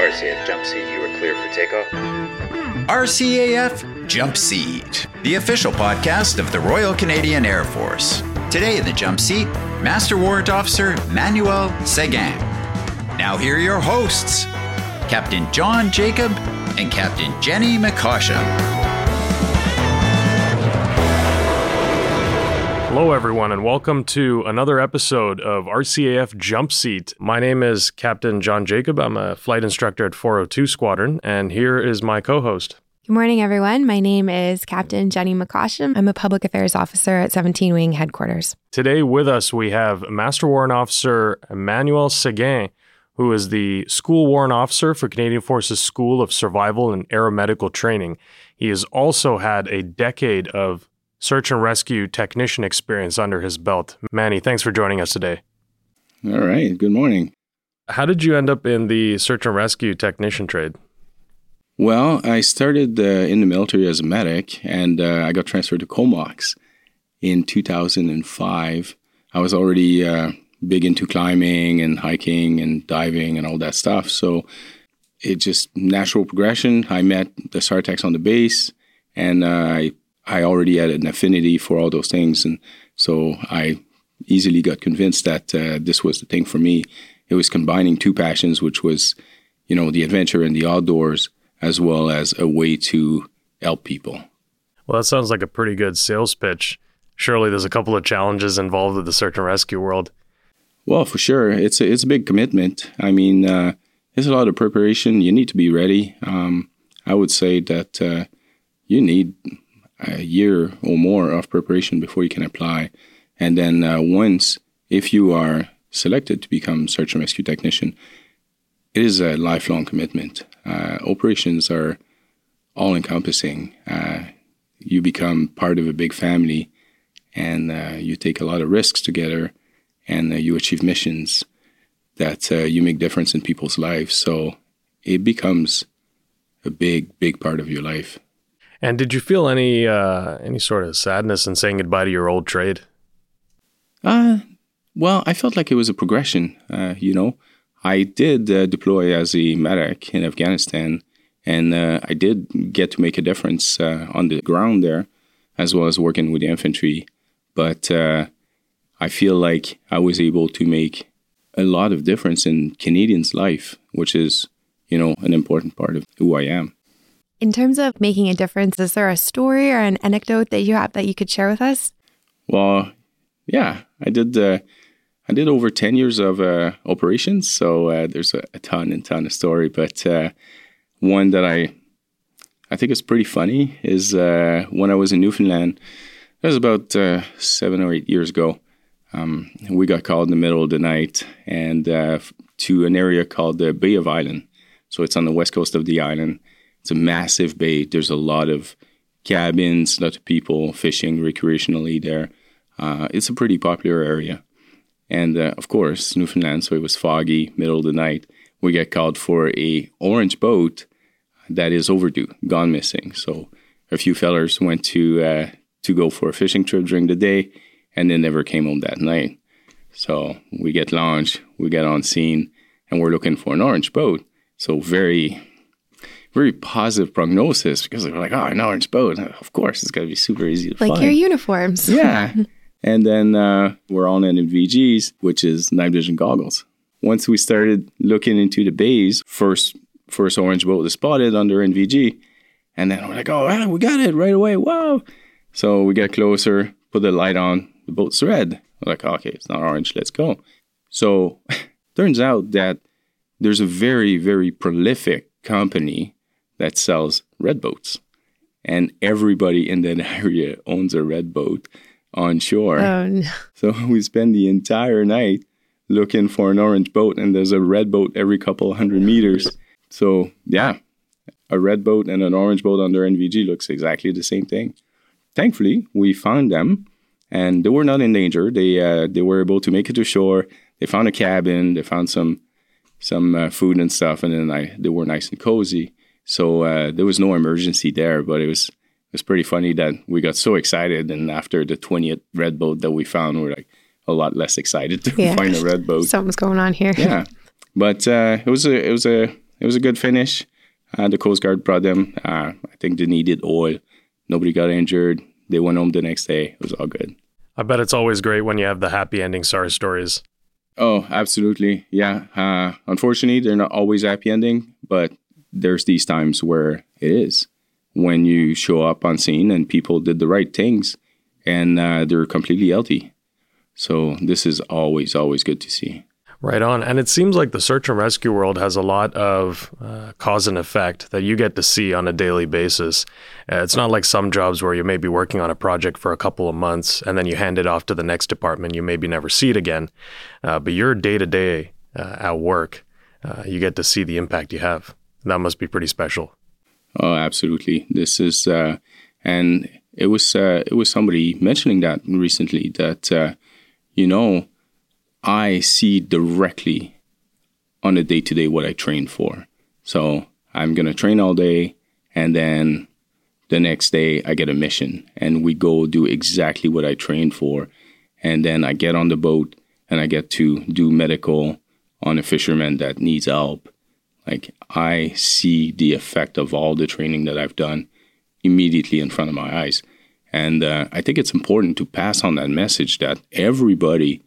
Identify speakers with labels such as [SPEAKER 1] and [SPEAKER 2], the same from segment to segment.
[SPEAKER 1] RCAF jump seat, you are clear for takeoff.
[SPEAKER 2] RCAF Jump Seat, the official podcast of the Royal Canadian Air Force. Today in the jump seat, Master Warrant Officer Manuel Seguin. Now here are your hosts, Captain John Jacob and Captain Jenny McCausham.
[SPEAKER 3] Hello, everyone, and welcome to another episode of RCAF Jump Seat. My name is Captain John Jacob. I'm a flight instructor at 402 Squadron, and here is my co host.
[SPEAKER 4] Good morning, everyone. My name is Captain Jenny McCausham. I'm a public affairs officer at 17 Wing Headquarters.
[SPEAKER 3] Today, with us, we have Master Warrant Officer Emmanuel Seguin, who is the School Warrant Officer for Canadian Forces School of Survival and Aeromedical Training. He has also had a decade of search and rescue technician experience under his belt. Manny, thanks for joining us today.
[SPEAKER 5] All right. Good morning.
[SPEAKER 3] How did you end up in the search and rescue technician trade?
[SPEAKER 5] Well, I started uh, in the military as a medic and uh, I got transferred to Comox in 2005. I was already uh, big into climbing and hiking and diving and all that stuff. So it just natural progression. I met the SAR Techs on the base and uh, I I already had an affinity for all those things, and so I easily got convinced that uh, this was the thing for me. It was combining two passions, which was, you know, the adventure and the outdoors, as well as a way to help people.
[SPEAKER 3] Well, that sounds like a pretty good sales pitch. Surely there's a couple of challenges involved with the search and rescue world.
[SPEAKER 5] Well, for sure, it's a, it's a big commitment. I mean, uh, there's a lot of preparation. You need to be ready. Um, I would say that uh, you need a year or more of preparation before you can apply. And then uh, once, if you are selected to become search and rescue technician, it is a lifelong commitment. Uh, operations are all encompassing. Uh, you become part of a big family and uh, you take a lot of risks together and uh, you achieve missions that uh, you make difference in people's lives. So it becomes a big, big part of your life.
[SPEAKER 3] And did you feel any uh, any sort of sadness in saying goodbye to your old trade?
[SPEAKER 5] Uh, well, I felt like it was a progression. Uh, you know, I did uh, deploy as a medic in Afghanistan, and uh, I did get to make a difference uh, on the ground there, as well as working with the infantry. But uh, I feel like I was able to make a lot of difference in Canadians' life, which is, you know, an important part of who I am.
[SPEAKER 4] In terms of making a difference, is there a story or an anecdote that you have that you could share with us?
[SPEAKER 5] Well, yeah, I did. Uh, I did over ten years of uh, operations, so uh, there's a, a, ton and ton of story. But uh, one that I, I think is pretty funny is uh, when I was in Newfoundland. That was about uh, seven or eight years ago. Um, we got called in the middle of the night and to an area called the Bay of Island. So it's on the west coast of the island it's a massive bay. There's a lot of cabins, a lot of people fishing recreationally there. Uh, it's a pretty popular area. And uh, of course, Newfoundland, so it was foggy, middle of the night. We get called for a orange boat that is overdue, gone missing. So a few fellers went to uh, to go for a fishing trip during the day, and then never came home that night. So we get launched, we get on scene, and we're looking for an orange boat. So very very positive prognosis because they're like, oh, an orange boat. Of course, it's going to be super easy to find
[SPEAKER 4] like
[SPEAKER 5] find.
[SPEAKER 4] your uniforms.
[SPEAKER 5] yeah. And then uh, we're on NVGs, which is night vision goggles. Once we started looking into the bays, first first orange boat was spotted under NVG. And then we're like, oh, ah, we got it right away. Wow. So we get closer, put the light on, the boat's red. We're like, okay, it's not orange, let's go. So turns out that there's a very, very prolific company that sells red boats. And everybody in that area owns a red boat on shore.
[SPEAKER 4] Oh, no.
[SPEAKER 5] So we spend the entire night looking for an orange boat, and there's a red boat every couple hundred meters. So, yeah, a red boat and an orange boat under NVG looks exactly the same thing. Thankfully, we found them, and they were not in danger. They uh, they were able to make it to shore. They found a cabin. They found some some uh, food and stuff, and then I, they were nice and cozy. So uh, there was no emergency there, but it was it was pretty funny that we got so excited, and after the twentieth red boat that we found, we we're like a lot less excited to yeah. find a red boat.
[SPEAKER 4] Something's going on here.
[SPEAKER 5] Yeah, but uh, it was a it was a it was a good finish. Uh, the Coast Guard brought them. Uh, I think they needed oil. Nobody got injured. They went home the next day. It was all good.
[SPEAKER 3] I bet it's always great when you have the happy ending SAR stories.
[SPEAKER 5] Oh, absolutely. Yeah. Uh, unfortunately, they're not always happy ending, but there's these times where it is when you show up on scene and people did the right things and uh, they're completely healthy. So this is always, always good to see.
[SPEAKER 3] Right on. And it seems like the search and rescue world has a lot of uh, cause and effect that you get to see on a daily basis. Uh, it's not like some jobs where you may be working on a project for a couple of months and then you hand it off to the next department. You maybe never see it again. Uh, but you're day to day at work. Uh, you get to see the impact you have. That must be pretty special.
[SPEAKER 5] Oh, absolutely. This is, uh, and it was uh, it was somebody mentioning that recently that you know I see directly on a day to day what I train for. So I'm to train all day and then the next day I get a mission and we go do exactly what I trained for. And then I get on the boat and I get to do medical on a fisherman that needs help. Like I see the effect of all the training that I've done immediately in front of my eyes. And uh, I think it's important to pass on that message that everybody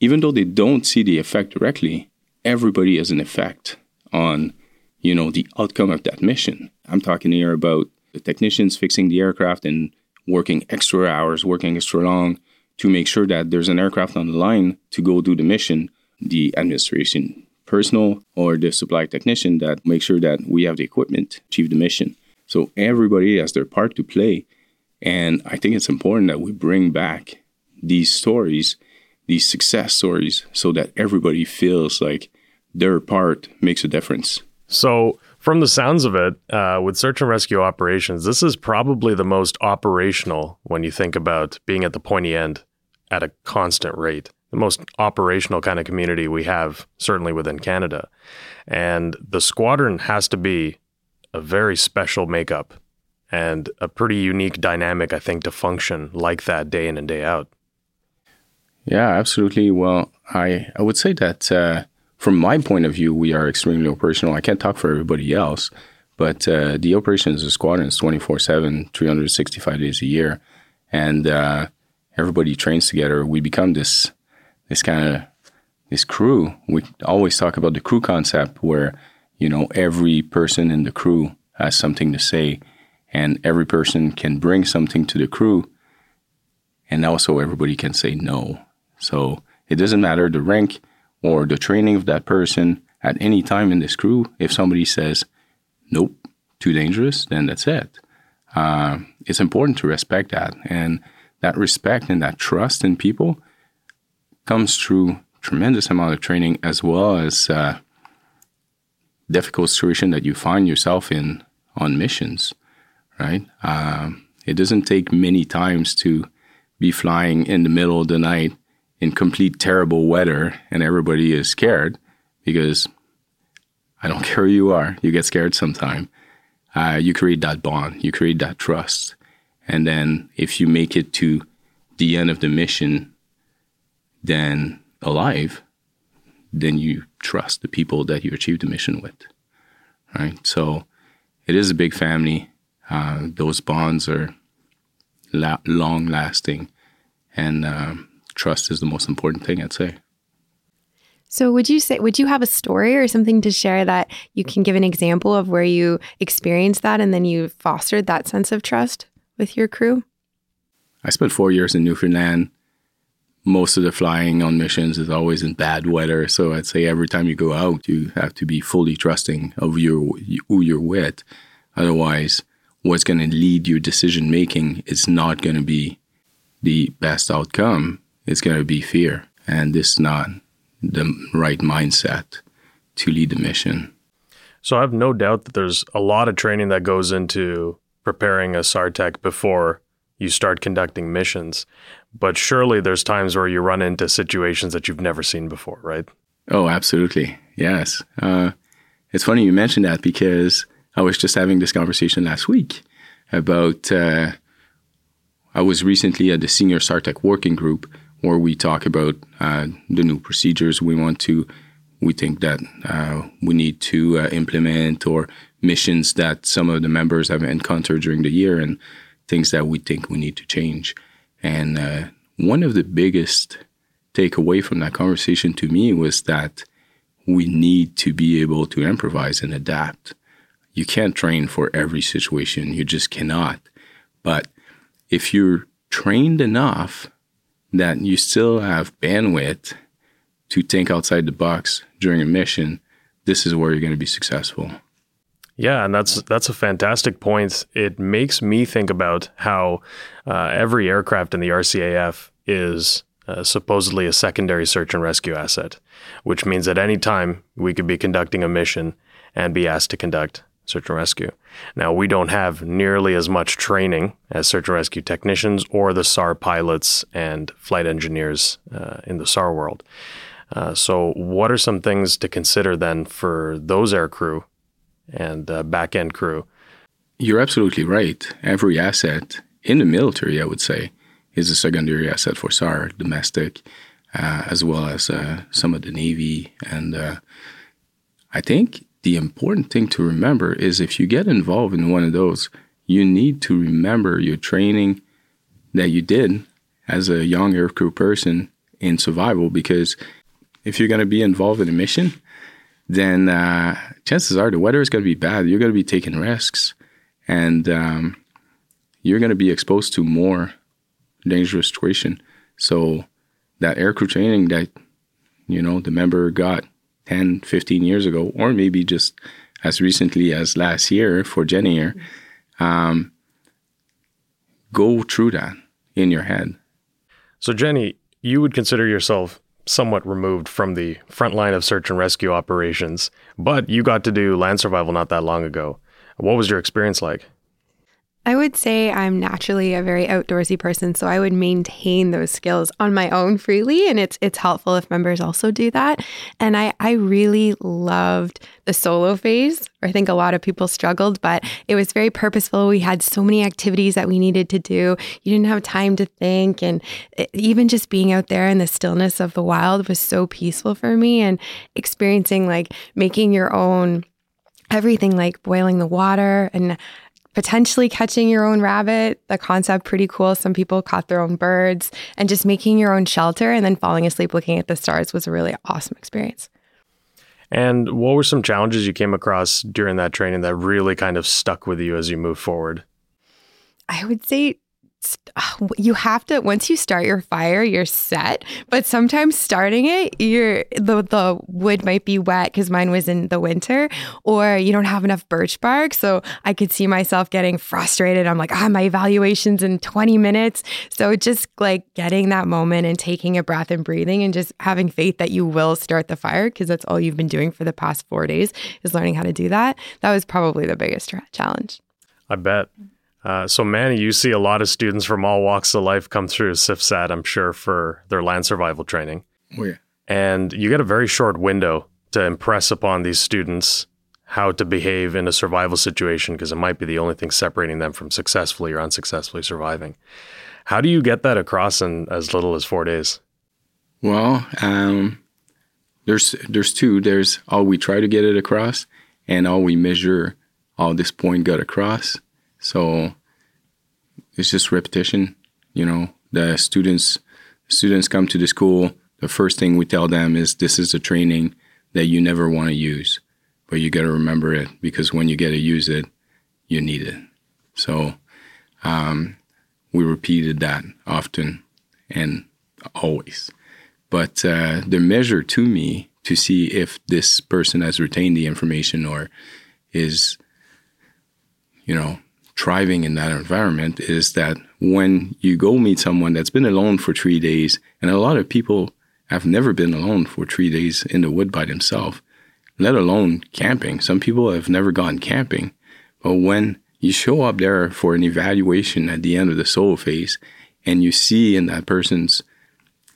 [SPEAKER 5] even though they don't see the effect directly, everybody has an effect on, you know, the outcome of that mission. I'm talking here about the technicians fixing the aircraft and working extra hours, working extra long to make sure that there's an aircraft on the line to go do the mission. The administration personnel or the supply technician that make sure that we have the equipment to achieve the mission. So everybody has their part to play. And I think it's important that we bring back these stories these success stories so that everybody feels like their part makes a difference.
[SPEAKER 3] So, from the sounds of it, uh, with search and rescue operations, this is probably the most operational when you think about being at the pointy end at a constant rate. The most operational kind of community we have, certainly within Canada. And the squadron has to be a very special makeup and a pretty unique dynamic, I think, to function like that day in and day out.
[SPEAKER 5] Yeah, absolutely. Well, I, I would say that uh, from my point of view, we are extremely operational. I can't talk for everybody else, but uh, the operations of squadron is 24 7, 365 days a year. And uh, everybody trains together. We become this, this kind of this crew. We always talk about the crew concept where, you know, every person in the crew has something to say and every person can bring something to the crew. And also everybody can say no so it doesn't matter the rank or the training of that person at any time in this crew. If somebody says, nope, too dangerous, then that's it. Uh, it's important to respect that. And that respect and that trust in people comes through tremendous amount of training as well as uh, difficult situation that you find yourself in on missions, right? Um, it doesn't take many times to be flying in the middle of the night in complete terrible weather and everybody is scared because I don't care who you are, you get scared sometime. Uh, you create that bond, you create that trust. And then if you make it to the end of the mission, then alive, then you trust the people that you achieved the mission with. Right? So it is a big family. Uh, those bonds are la- long lasting. And um, trust is the most important thing, I'd say.
[SPEAKER 4] So, would you say, would you have a story or something to share that you can give an example of where you experienced that and then you fostered that sense of trust with your crew?
[SPEAKER 5] I spent four years in Newfoundland. Most of the flying on missions is always in bad weather. So, I'd say every time you go out, you have to be fully trusting of your, who you're with. Otherwise, what's going to lead your decision making is not going to be the best outcome it's going to be fear. And this is not the right mindset to lead the mission.
[SPEAKER 3] So I have no doubt that there's a lot of training that goes into preparing a SARTEC before you start conducting missions. But surely there's times where you run into situations that you've never seen before, right?
[SPEAKER 5] Oh, absolutely. Yes. Uh, it's funny you mentioned that because I was just having this conversation last week about. Uh, I was recently at the Senior SARTEC Working Group, where we talk about uh, the new procedures we want to we think that uh, we need to uh, implement or missions that some of the members have encountered during the year and things that we think we need to change. And uh, one of the biggest takeaway from that conversation to me was that we need to be able to improvise and adapt. You can't train for every situation, you just cannot. But if you're trained enough that you still have bandwidth to think outside the box during a mission, this is where you're going to be successful.
[SPEAKER 3] Yeah, and that's that's a fantastic point. It makes me think about how uh, every aircraft in the RCAF is uh, supposedly a secondary search and rescue asset, which means at any time we could be conducting a mission and be asked to conduct search and rescue. Now, we don't have nearly as much training as search and rescue technicians or the SAR pilots and flight engineers uh, in the SAR world. Uh, so, what are some things to consider then for those air crew and uh, back end crew?
[SPEAKER 5] You're absolutely right. Every asset in the military, I would say, is a secondary asset for SAR, domestic, uh, as well as uh, some of the Navy. And uh, I think the important thing to remember is if you get involved in one of those, you need to remember your training that you did as a young aircrew person in survival because if you're going to be involved in a mission, then uh, chances are the weather is going to be bad. You're going to be taking risks, and um, you're going to be exposed to more dangerous situation. So that aircrew training that you know the member got 10, 15 years ago, or maybe just as recently as last year for Jenny here, um, go through that in your head.
[SPEAKER 3] So, Jenny, you would consider yourself somewhat removed from the front line of search and rescue operations, but you got to do land survival not that long ago. What was your experience like?
[SPEAKER 4] I would say I'm naturally a very outdoorsy person, so I would maintain those skills on my own freely, and it's it's helpful if members also do that. And I I really loved the solo phase. I think a lot of people struggled, but it was very purposeful. We had so many activities that we needed to do. You didn't have time to think, and it, even just being out there in the stillness of the wild was so peaceful for me. And experiencing like making your own everything, like boiling the water and potentially catching your own rabbit, the concept pretty cool. Some people caught their own birds and just making your own shelter and then falling asleep looking at the stars was a really awesome experience.
[SPEAKER 3] And what were some challenges you came across during that training that really kind of stuck with you as you move forward?
[SPEAKER 4] I would say you have to once you start your fire you're set. But sometimes starting it you're the the wood might be wet because mine was in the winter or you don't have enough birch bark. So i could see myself getting frustrated. I'm like ah my evaluation's in 20 minutes. So just like getting that moment and taking a breath and breathing and just having faith that you will start the fire because that's all you've been doing for the past four days is learning how to do that. That was probably the biggest challenge.
[SPEAKER 3] I bet uh, so, Manny, you see a lot of students from all walks of life come through CFSSAT, I'm sure, for their land survival training.
[SPEAKER 5] Oh, yeah.
[SPEAKER 3] And you get a very short window to impress upon these students how to behave in a survival situation because it might be the only thing separating them from successfully or unsuccessfully surviving. How do you get that across in as little as four days?
[SPEAKER 5] Well, um, there's there's two. There's all we try to get it across, and all we measure all this point got across. So it's just repetition. You know, the students students come to the school. The first thing we tell them is this is a training that you never want to use, but you got to remember it because when you get to use it, you need it. So um, we repeated that often and always. But uh, the measure to me to see if this person has retained the information or is, you know, thriving in that environment is that when you go meet someone that's been alone for three days, and a lot of people have never been alone for three days in the wood by themselves, let alone camping. Some people have never gone camping. But when you show up there for an evaluation at the end of the solo phase and you see in that person's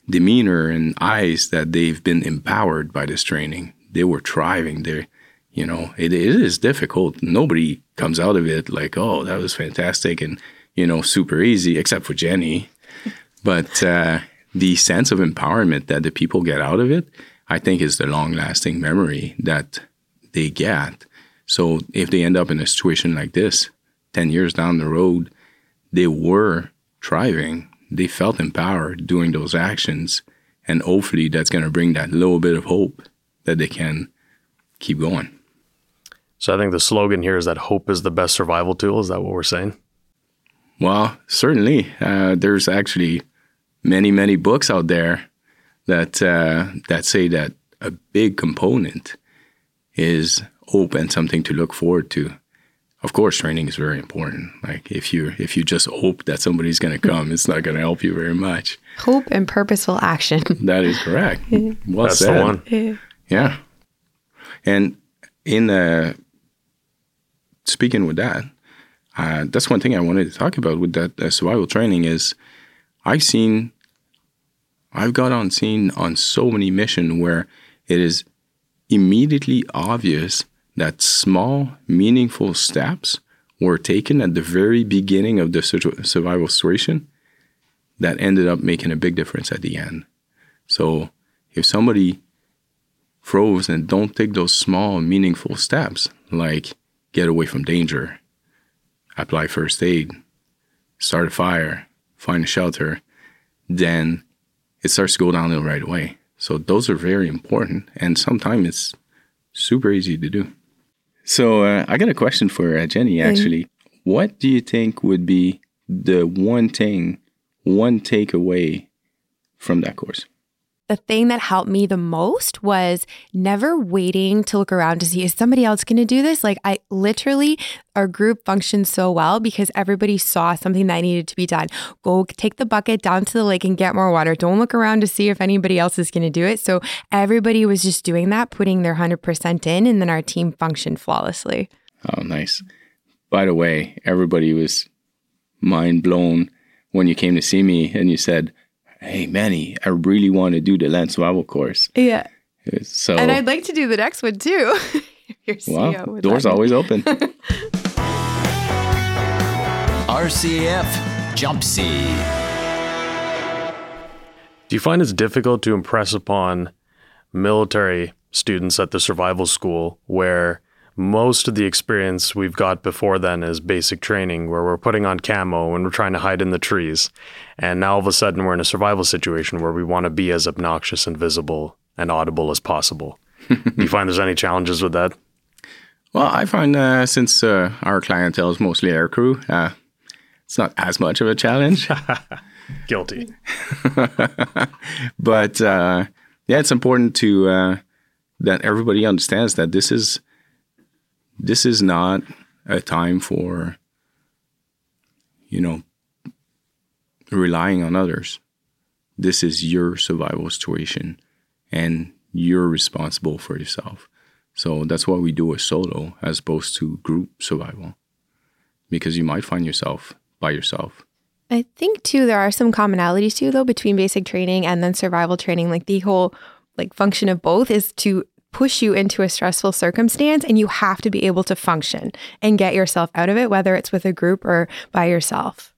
[SPEAKER 5] demeanor and eyes that they've been empowered by this training, they were thriving. They're you know, it, it is difficult. Nobody comes out of it like, oh, that was fantastic and, you know, super easy, except for Jenny. but uh, the sense of empowerment that the people get out of it, I think is the long lasting memory that they get. So if they end up in a situation like this, 10 years down the road, they were thriving, they felt empowered doing those actions. And hopefully that's going to bring that little bit of hope that they can keep going.
[SPEAKER 3] So I think the slogan here is that hope is the best survival tool. Is that what we're saying?
[SPEAKER 5] Well, certainly. Uh, there's actually many, many books out there that uh, that say that a big component is hope and something to look forward to. Of course, training is very important. Like if you if you just hope that somebody's going to come, it's not going to help you very much.
[SPEAKER 4] Hope and purposeful action.
[SPEAKER 5] That is correct. Well
[SPEAKER 3] That's
[SPEAKER 5] said.
[SPEAKER 3] the one.
[SPEAKER 5] Yeah. And in uh, speaking with that, uh, that's one thing I wanted to talk about with that uh, survival training is I've seen, I've got on scene on so many missions where it is immediately obvious that small, meaningful steps were taken at the very beginning of the survival situation that ended up making a big difference at the end. So if somebody froze and don't take those small, meaningful steps, like get away from danger, apply first aid, start a fire, find a shelter, then it starts to go downhill right away. So those are very important, and sometimes it's super easy to do. So uh, I got a question for uh, Jenny. Actually, what do you think would be the one thing, one takeaway from that course?
[SPEAKER 4] The thing that helped me the most was never waiting to look around to see is somebody else going to do this? Like i literally our group functioned so well because everybody saw something that needed to be done. Go take the bucket down to the lake and get more water. Don't look around to see if anybody else is going to do it. So everybody was just doing that putting their 100% in and then our team functioned flawlessly.
[SPEAKER 5] Oh, nice. By the way, everybody was mind blown when you came to see me and you said, Hey, Manny, I really want to do the land survival course.
[SPEAKER 4] yeah
[SPEAKER 5] So,
[SPEAKER 4] and i'd like to do the next one too Your
[SPEAKER 5] well,
[SPEAKER 4] CEO
[SPEAKER 5] doors always open.
[SPEAKER 2] RCAF Jump Seat.
[SPEAKER 3] Do you find it's difficult to impress upon military students at the survival school where most of the experience we've got before then is basic training where we're putting on camo and we're trying to hide in the trees. And now all of a sudden we're in a survival situation where we want to be as obnoxious and visible and audible as possible. Do you find there's any challenges with that?
[SPEAKER 5] well, I find uh, since uh, our clientele is mostly aircrew, uh, it's not as much of a challenge.
[SPEAKER 3] Guilty.
[SPEAKER 5] but uh, yeah, it's important to uh, that everybody understands that this is this is not a time for you know relying on others. This is your survival situation, and you're responsible for yourself. So that's why we do a solo as opposed to group survival, because you might find yourself by yourself.
[SPEAKER 4] I think too there are some commonalities too though between basic training and then survival training. Like the whole like function of both is to push you into a stressful circumstance and you have to be able to function and get yourself out of it whether it's with a group or by yourself.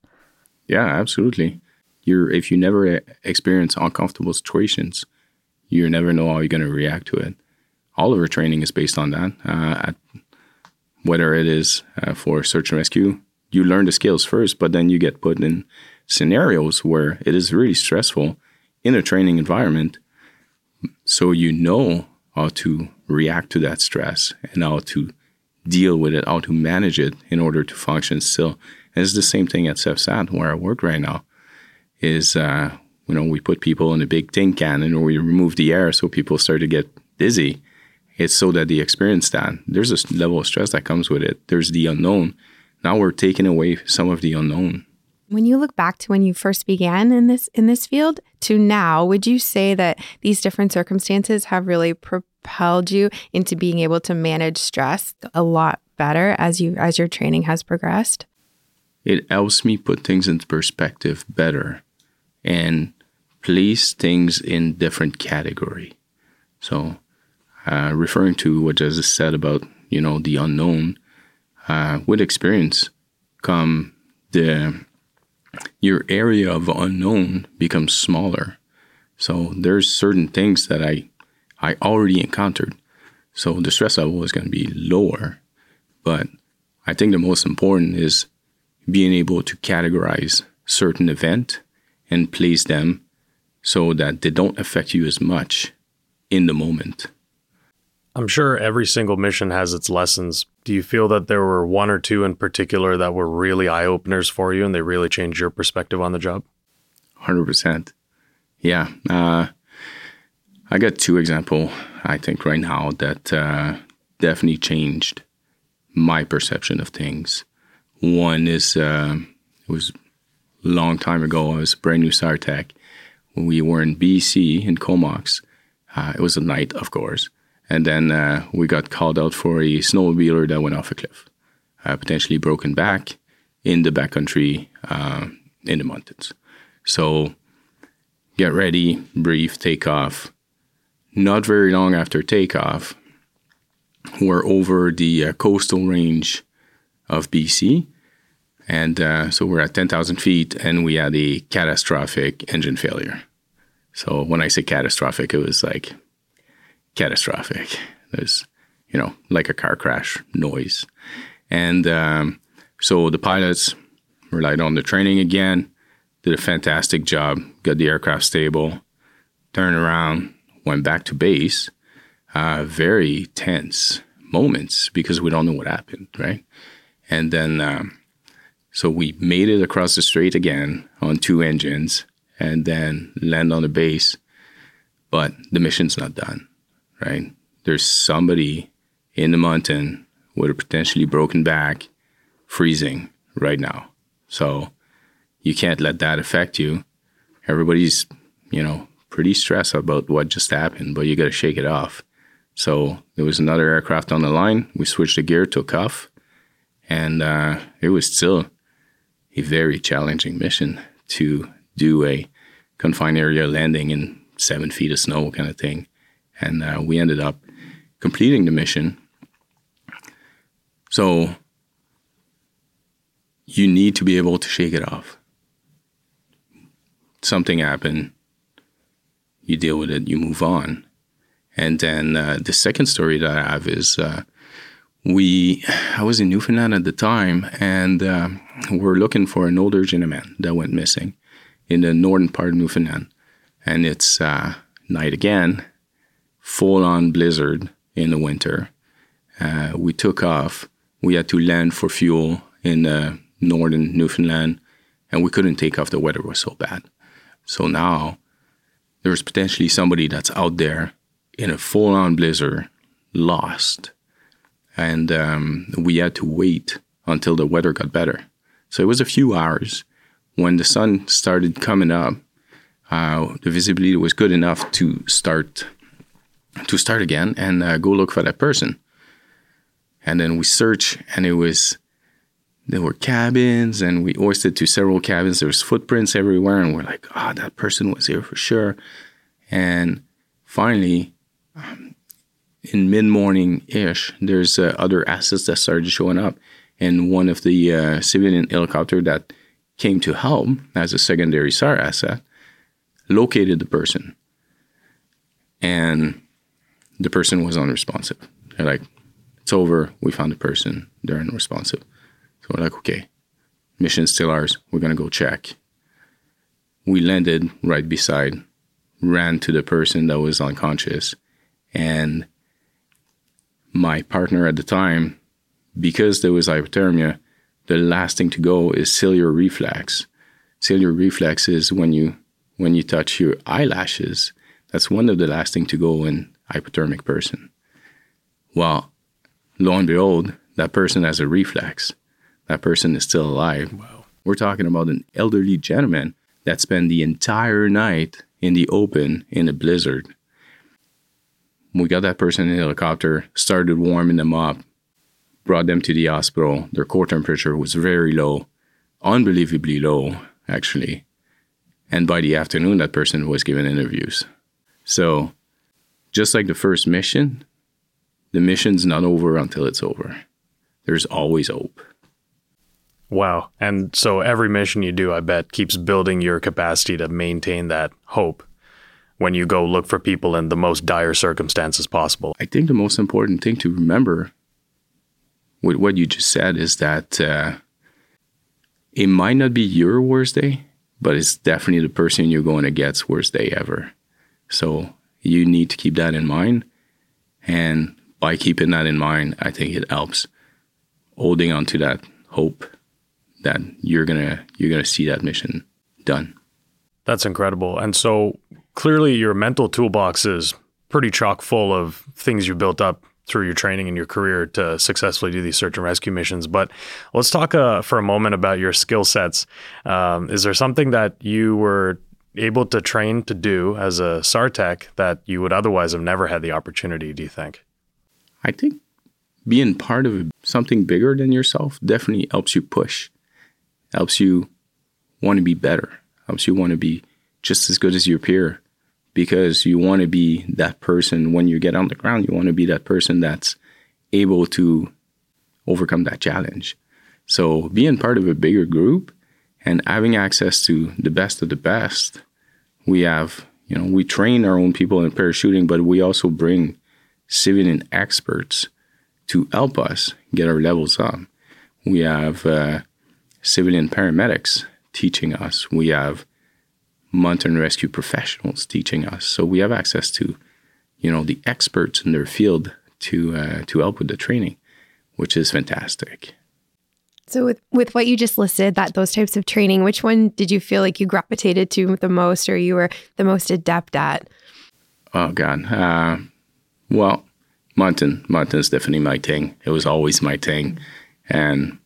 [SPEAKER 5] Yeah, absolutely. You're if you never experience uncomfortable situations, you never know how you're going to react to it. All of our training is based on that. Uh, whether it is uh, for search and rescue, you learn the skills first, but then you get put in scenarios where it is really stressful in a training environment. So you know how to react to that stress and how to deal with it, how to manage it in order to function still. And it's the same thing at CFSSAT where I work right now. Is uh, you know we put people in a big tin can and we remove the air so people start to get dizzy. It's so that they experience that. There's a level of stress that comes with it. There's the unknown. Now we're taking away some of the unknown.
[SPEAKER 4] When you look back to when you first began in this in this field to now, would you say that these different circumstances have really propelled you into being able to manage stress a lot better as you as your training has progressed?
[SPEAKER 5] It helps me put things into perspective better and place things in different category. So, uh, referring to what I just said about you know the unknown, uh, with experience come the your area of unknown becomes smaller. So there's certain things that I I already encountered. So the stress level is going to be lower. But I think the most important is being able to categorize certain event and place them so that they don't affect you as much in the moment.
[SPEAKER 3] I'm sure every single mission has its lessons. Do you feel that there were one or two in particular that were really eye openers for you and they really changed your perspective on the job?
[SPEAKER 5] 100%. Yeah. Uh, I got two example, I think, right now that uh, definitely changed my perception of things. One is, uh, it was a long time ago, I was a brand new SARTEC. When we were in BC, in Comox, uh, it was a night, of course. And then uh, we got called out for a snowmobiler that went off a cliff, uh, potentially broken back in the backcountry uh, in the mountains. So get ready, brief, take off. Not very long after takeoff, we're over the uh, coastal range of BC. And uh, so we're at 10,000 feet and we had a catastrophic engine failure. So when I say catastrophic, it was like catastrophic. There's, you know, like a car crash noise. And um, so the pilots relied on the training again, did a fantastic job, got the aircraft stable, turned around, went back to base. Uh, very tense moments because we don't know what happened, right? And then, um, so we made it across the strait again on two engines and then land on the base. But the mission's not done right? There's somebody in the mountain with a potentially broken back freezing right now. So you can't let that affect you. Everybody's, you know, pretty stressed about what just happened, but you got to shake it off. So there was another aircraft on the line. We switched the gear, took off, and uh, it was still a very challenging mission to do a confined area landing in seven feet of snow kind of thing and uh, we ended up completing the mission. So you need to be able to shake it off. Something happened, you deal with it, you move on. And then uh, the second story that I have is uh, we, I was in Newfoundland at the time, and uh, we're looking for an older gentleman that went missing in the northern part of Newfoundland. And it's uh, night again, full on blizzard in the winter. Uh, we took off. We had to land for fuel in uh, northern Newfoundland, and we couldn't take off. The weather was so bad. So now there's potentially somebody that's out there in a full on blizzard, lost. And um, we had to wait until the weather got better. So it was a few hours. When the sun started coming up, uh, the visibility was good enough to start to start again and uh, go look for that person. And then we search, and it was there were cabins, and we hoisted to several cabins. There was footprints everywhere, and we're like, "Ah, oh, that person was here for sure." And finally, um, in mid morning ish, there's uh, other assets that started showing up, and one of the uh, civilian helicopter that came to help as a secondary SAR asset located the person, and the person was unresponsive. They're like, it's over. We found the person. They're unresponsive. So we're like, okay, mission's still ours. We're going to go check. We landed right beside, ran to the person that was unconscious. And my partner at the time, because there was hypothermia, the last thing to go is ciliary reflex. Ciliary reflex is when you when you touch your eyelashes. That's one of the last thing to go in hypothermic person. Well, lo and behold, that person has a reflex. That person is still alive. Wow. We're talking about an elderly gentleman that spent the entire night in the open in a blizzard. We got that person in a helicopter, started warming them up, brought them to the hospital. Their core temperature was very low, unbelievably low, actually. And by the afternoon, that person was given interviews. So just like the first mission, the mission's not over until it's over. There's always hope.
[SPEAKER 3] Wow. And so every mission you do, I bet, keeps building your capacity to maintain that hope. when you go look for people in the most dire circumstances possible?
[SPEAKER 5] I think the most important thing to remember with what you just said is that uh, it might not be your worst day, but it's definitely the person you're going to get's worst day ever. So you need to keep that in mind. And by keeping that in mind, I think it helps holding on to that hope that you're gonna you're gonna see that mission done.
[SPEAKER 3] That's incredible. And so clearly your mental toolbox is pretty chock full of things you built up through your training and your career to successfully do these search and rescue missions. But let's talk uh, for a moment about your skill sets. Um, is there something that you were able to train to do as a SARTech that you would otherwise have never had the opportunity, do you think?
[SPEAKER 5] I think being part of something bigger than yourself definitely helps you push, helps you want to be better, helps you want to be just as good as your peer because you want to be that person when you get on the ground. You want to be that person that's able to overcome that challenge. So, being part of a bigger group and having access to the best of the best, we have, you know, we train our own people in parachuting, but we also bring civilian experts to help us get our levels up. We have uh, civilian paramedics teaching us. We have mountain rescue professionals teaching us. So we have access to, you know, the experts in their field to uh, to help with the training, which is fantastic.
[SPEAKER 4] So with with what you just listed, that those types of training, which one did you feel like you gravitated to the most, or you were the most adept at?
[SPEAKER 5] Oh God, uh, well, mountain mountain is definitely my thing. It was always my thing, and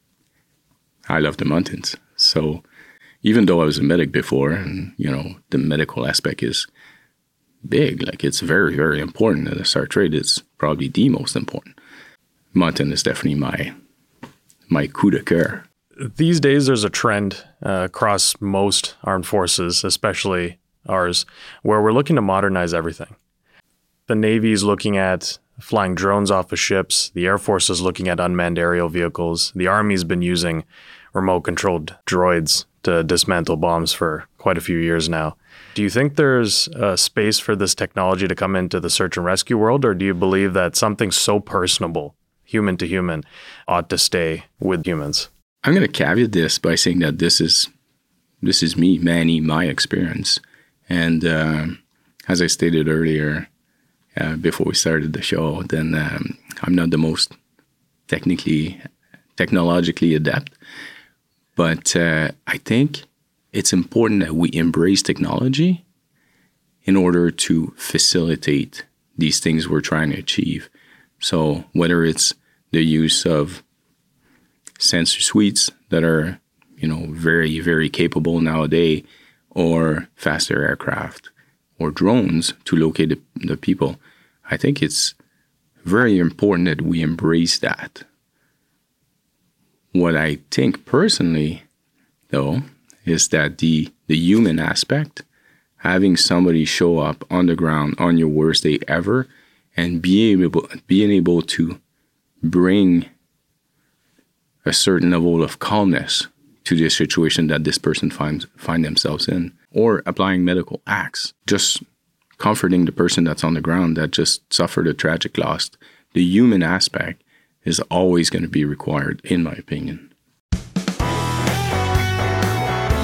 [SPEAKER 5] I love the mountains. So even though I was a medic before, and you know the medical aspect is big, like it's very very important. And the SAR trade is probably the most important. Mountain is definitely my my coup de.
[SPEAKER 3] These days, there's a trend uh, across most armed forces, especially ours, where we're looking to modernize everything. The Navy is looking at flying drones off of ships. The Air Force is looking at unmanned aerial vehicles. The Army's been using remote controlled droids to dismantle bombs for quite a few years now. Do you think there's a space for this technology to come into the search and rescue world, or do you believe that something so personable, human to human, ought to stay with humans?
[SPEAKER 5] I'm going to caveat this by saying that this is this is me, Manny, my experience, and uh, as I stated earlier, uh, before we started the show, then um, I'm not the most technically technologically adept, but uh, I think it's important that we embrace technology in order to facilitate these things we're trying to achieve. So, whether it's the use of sensor suites that are, you know, very, very capable nowadays, or faster aircraft, or drones to locate the, the people, I think it's very important that we embrace that. What I think personally, though, is that the the human aspect, having somebody show up on the ground on your worst day ever, and being able being able to bring a certain level of calmness to the situation that this person finds find themselves in, or applying medical acts, just comforting the person that's on the ground that just suffered a tragic loss. The human aspect is always going to be required, in my opinion.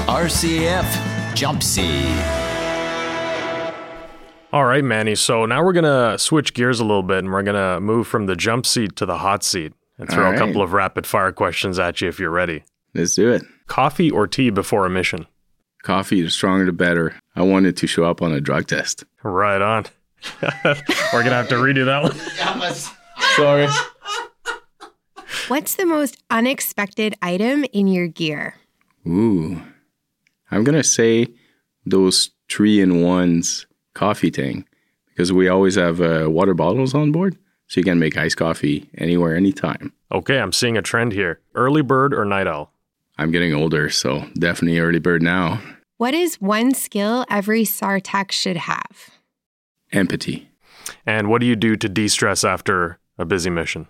[SPEAKER 2] RCAF Jump Seat.
[SPEAKER 3] All right, Manny. So now we're going to switch gears a little bit and we're going to move from the jump seat to the hot seat and throw a couple of rapid fire questions at you if you're ready.
[SPEAKER 5] Let's do it.
[SPEAKER 3] Coffee or tea before a mission?
[SPEAKER 5] Coffee, the stronger the better. I wanted to show up on a drug test.
[SPEAKER 3] Right on. we're going to have to redo that one.
[SPEAKER 5] Sorry.
[SPEAKER 4] What's the most unexpected item in your gear?
[SPEAKER 5] Ooh. I'm going to say those three in ones coffee thing because we always have uh, water bottles on board. So you can make iced coffee anywhere, anytime.
[SPEAKER 3] Okay, I'm seeing a trend here. Early bird or night owl?
[SPEAKER 5] I'm getting older, so definitely early bird now.
[SPEAKER 4] What is one skill every SAR tech should have?
[SPEAKER 5] Empathy.
[SPEAKER 3] And what do you do to de stress after a busy mission?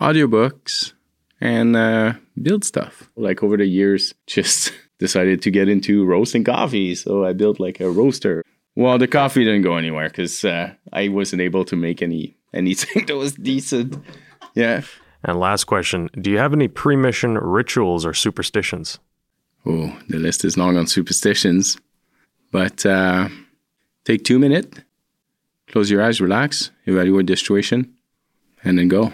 [SPEAKER 5] Audiobooks and uh, build stuff. Like over the years, just decided to get into roasting coffee. So I built like a roaster. Well, the coffee didn't go anywhere because uh, I wasn't able to make any anything that was decent. Yeah.
[SPEAKER 3] And last question Do you have any pre mission rituals or superstitions?
[SPEAKER 5] Oh, the list is long on superstitions. But uh, take two minutes, close your eyes, relax, evaluate the situation, and then go.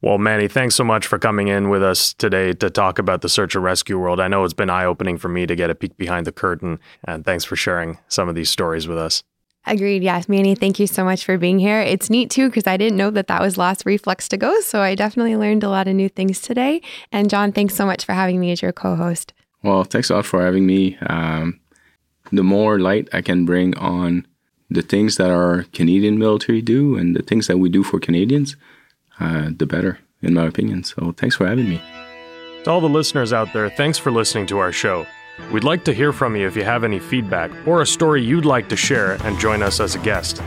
[SPEAKER 3] Well, Manny, thanks so much for coming in with us today to talk about the search and rescue world. I know it's been eye opening for me to get a peek behind the curtain, and thanks for sharing some of these stories with us.
[SPEAKER 4] Agreed. Yes, Manny, thank you so much for being here. It's neat too because I didn't know that that was last reflex to go. So I definitely learned a lot of new things today. And John, thanks so much for having me as your co host.
[SPEAKER 5] Well, thanks a lot for having me. Um, the more light I can bring on the things that our Canadian military do and the things that we do for Canadians, uh, the better, in my opinion. So thanks for having me.
[SPEAKER 3] To all the listeners out there, thanks for listening to our show. We'd like to hear from you if you have any feedback or a story you'd like to share and join us as a guest.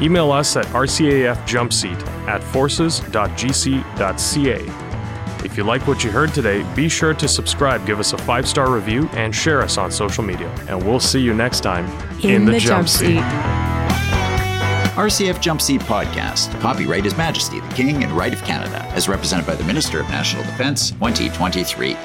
[SPEAKER 3] Email us at rcafjumpseat at forces.gc.ca. If you like what you heard today, be sure to subscribe, give us a five star review, and share us on social media. And we'll see you next time
[SPEAKER 4] in, in the, the, jump, jump seat.
[SPEAKER 2] RCAF Jump Seat Podcast. Copyright His Majesty the King and Right of Canada, as represented by the Minister of National Defence, 2023.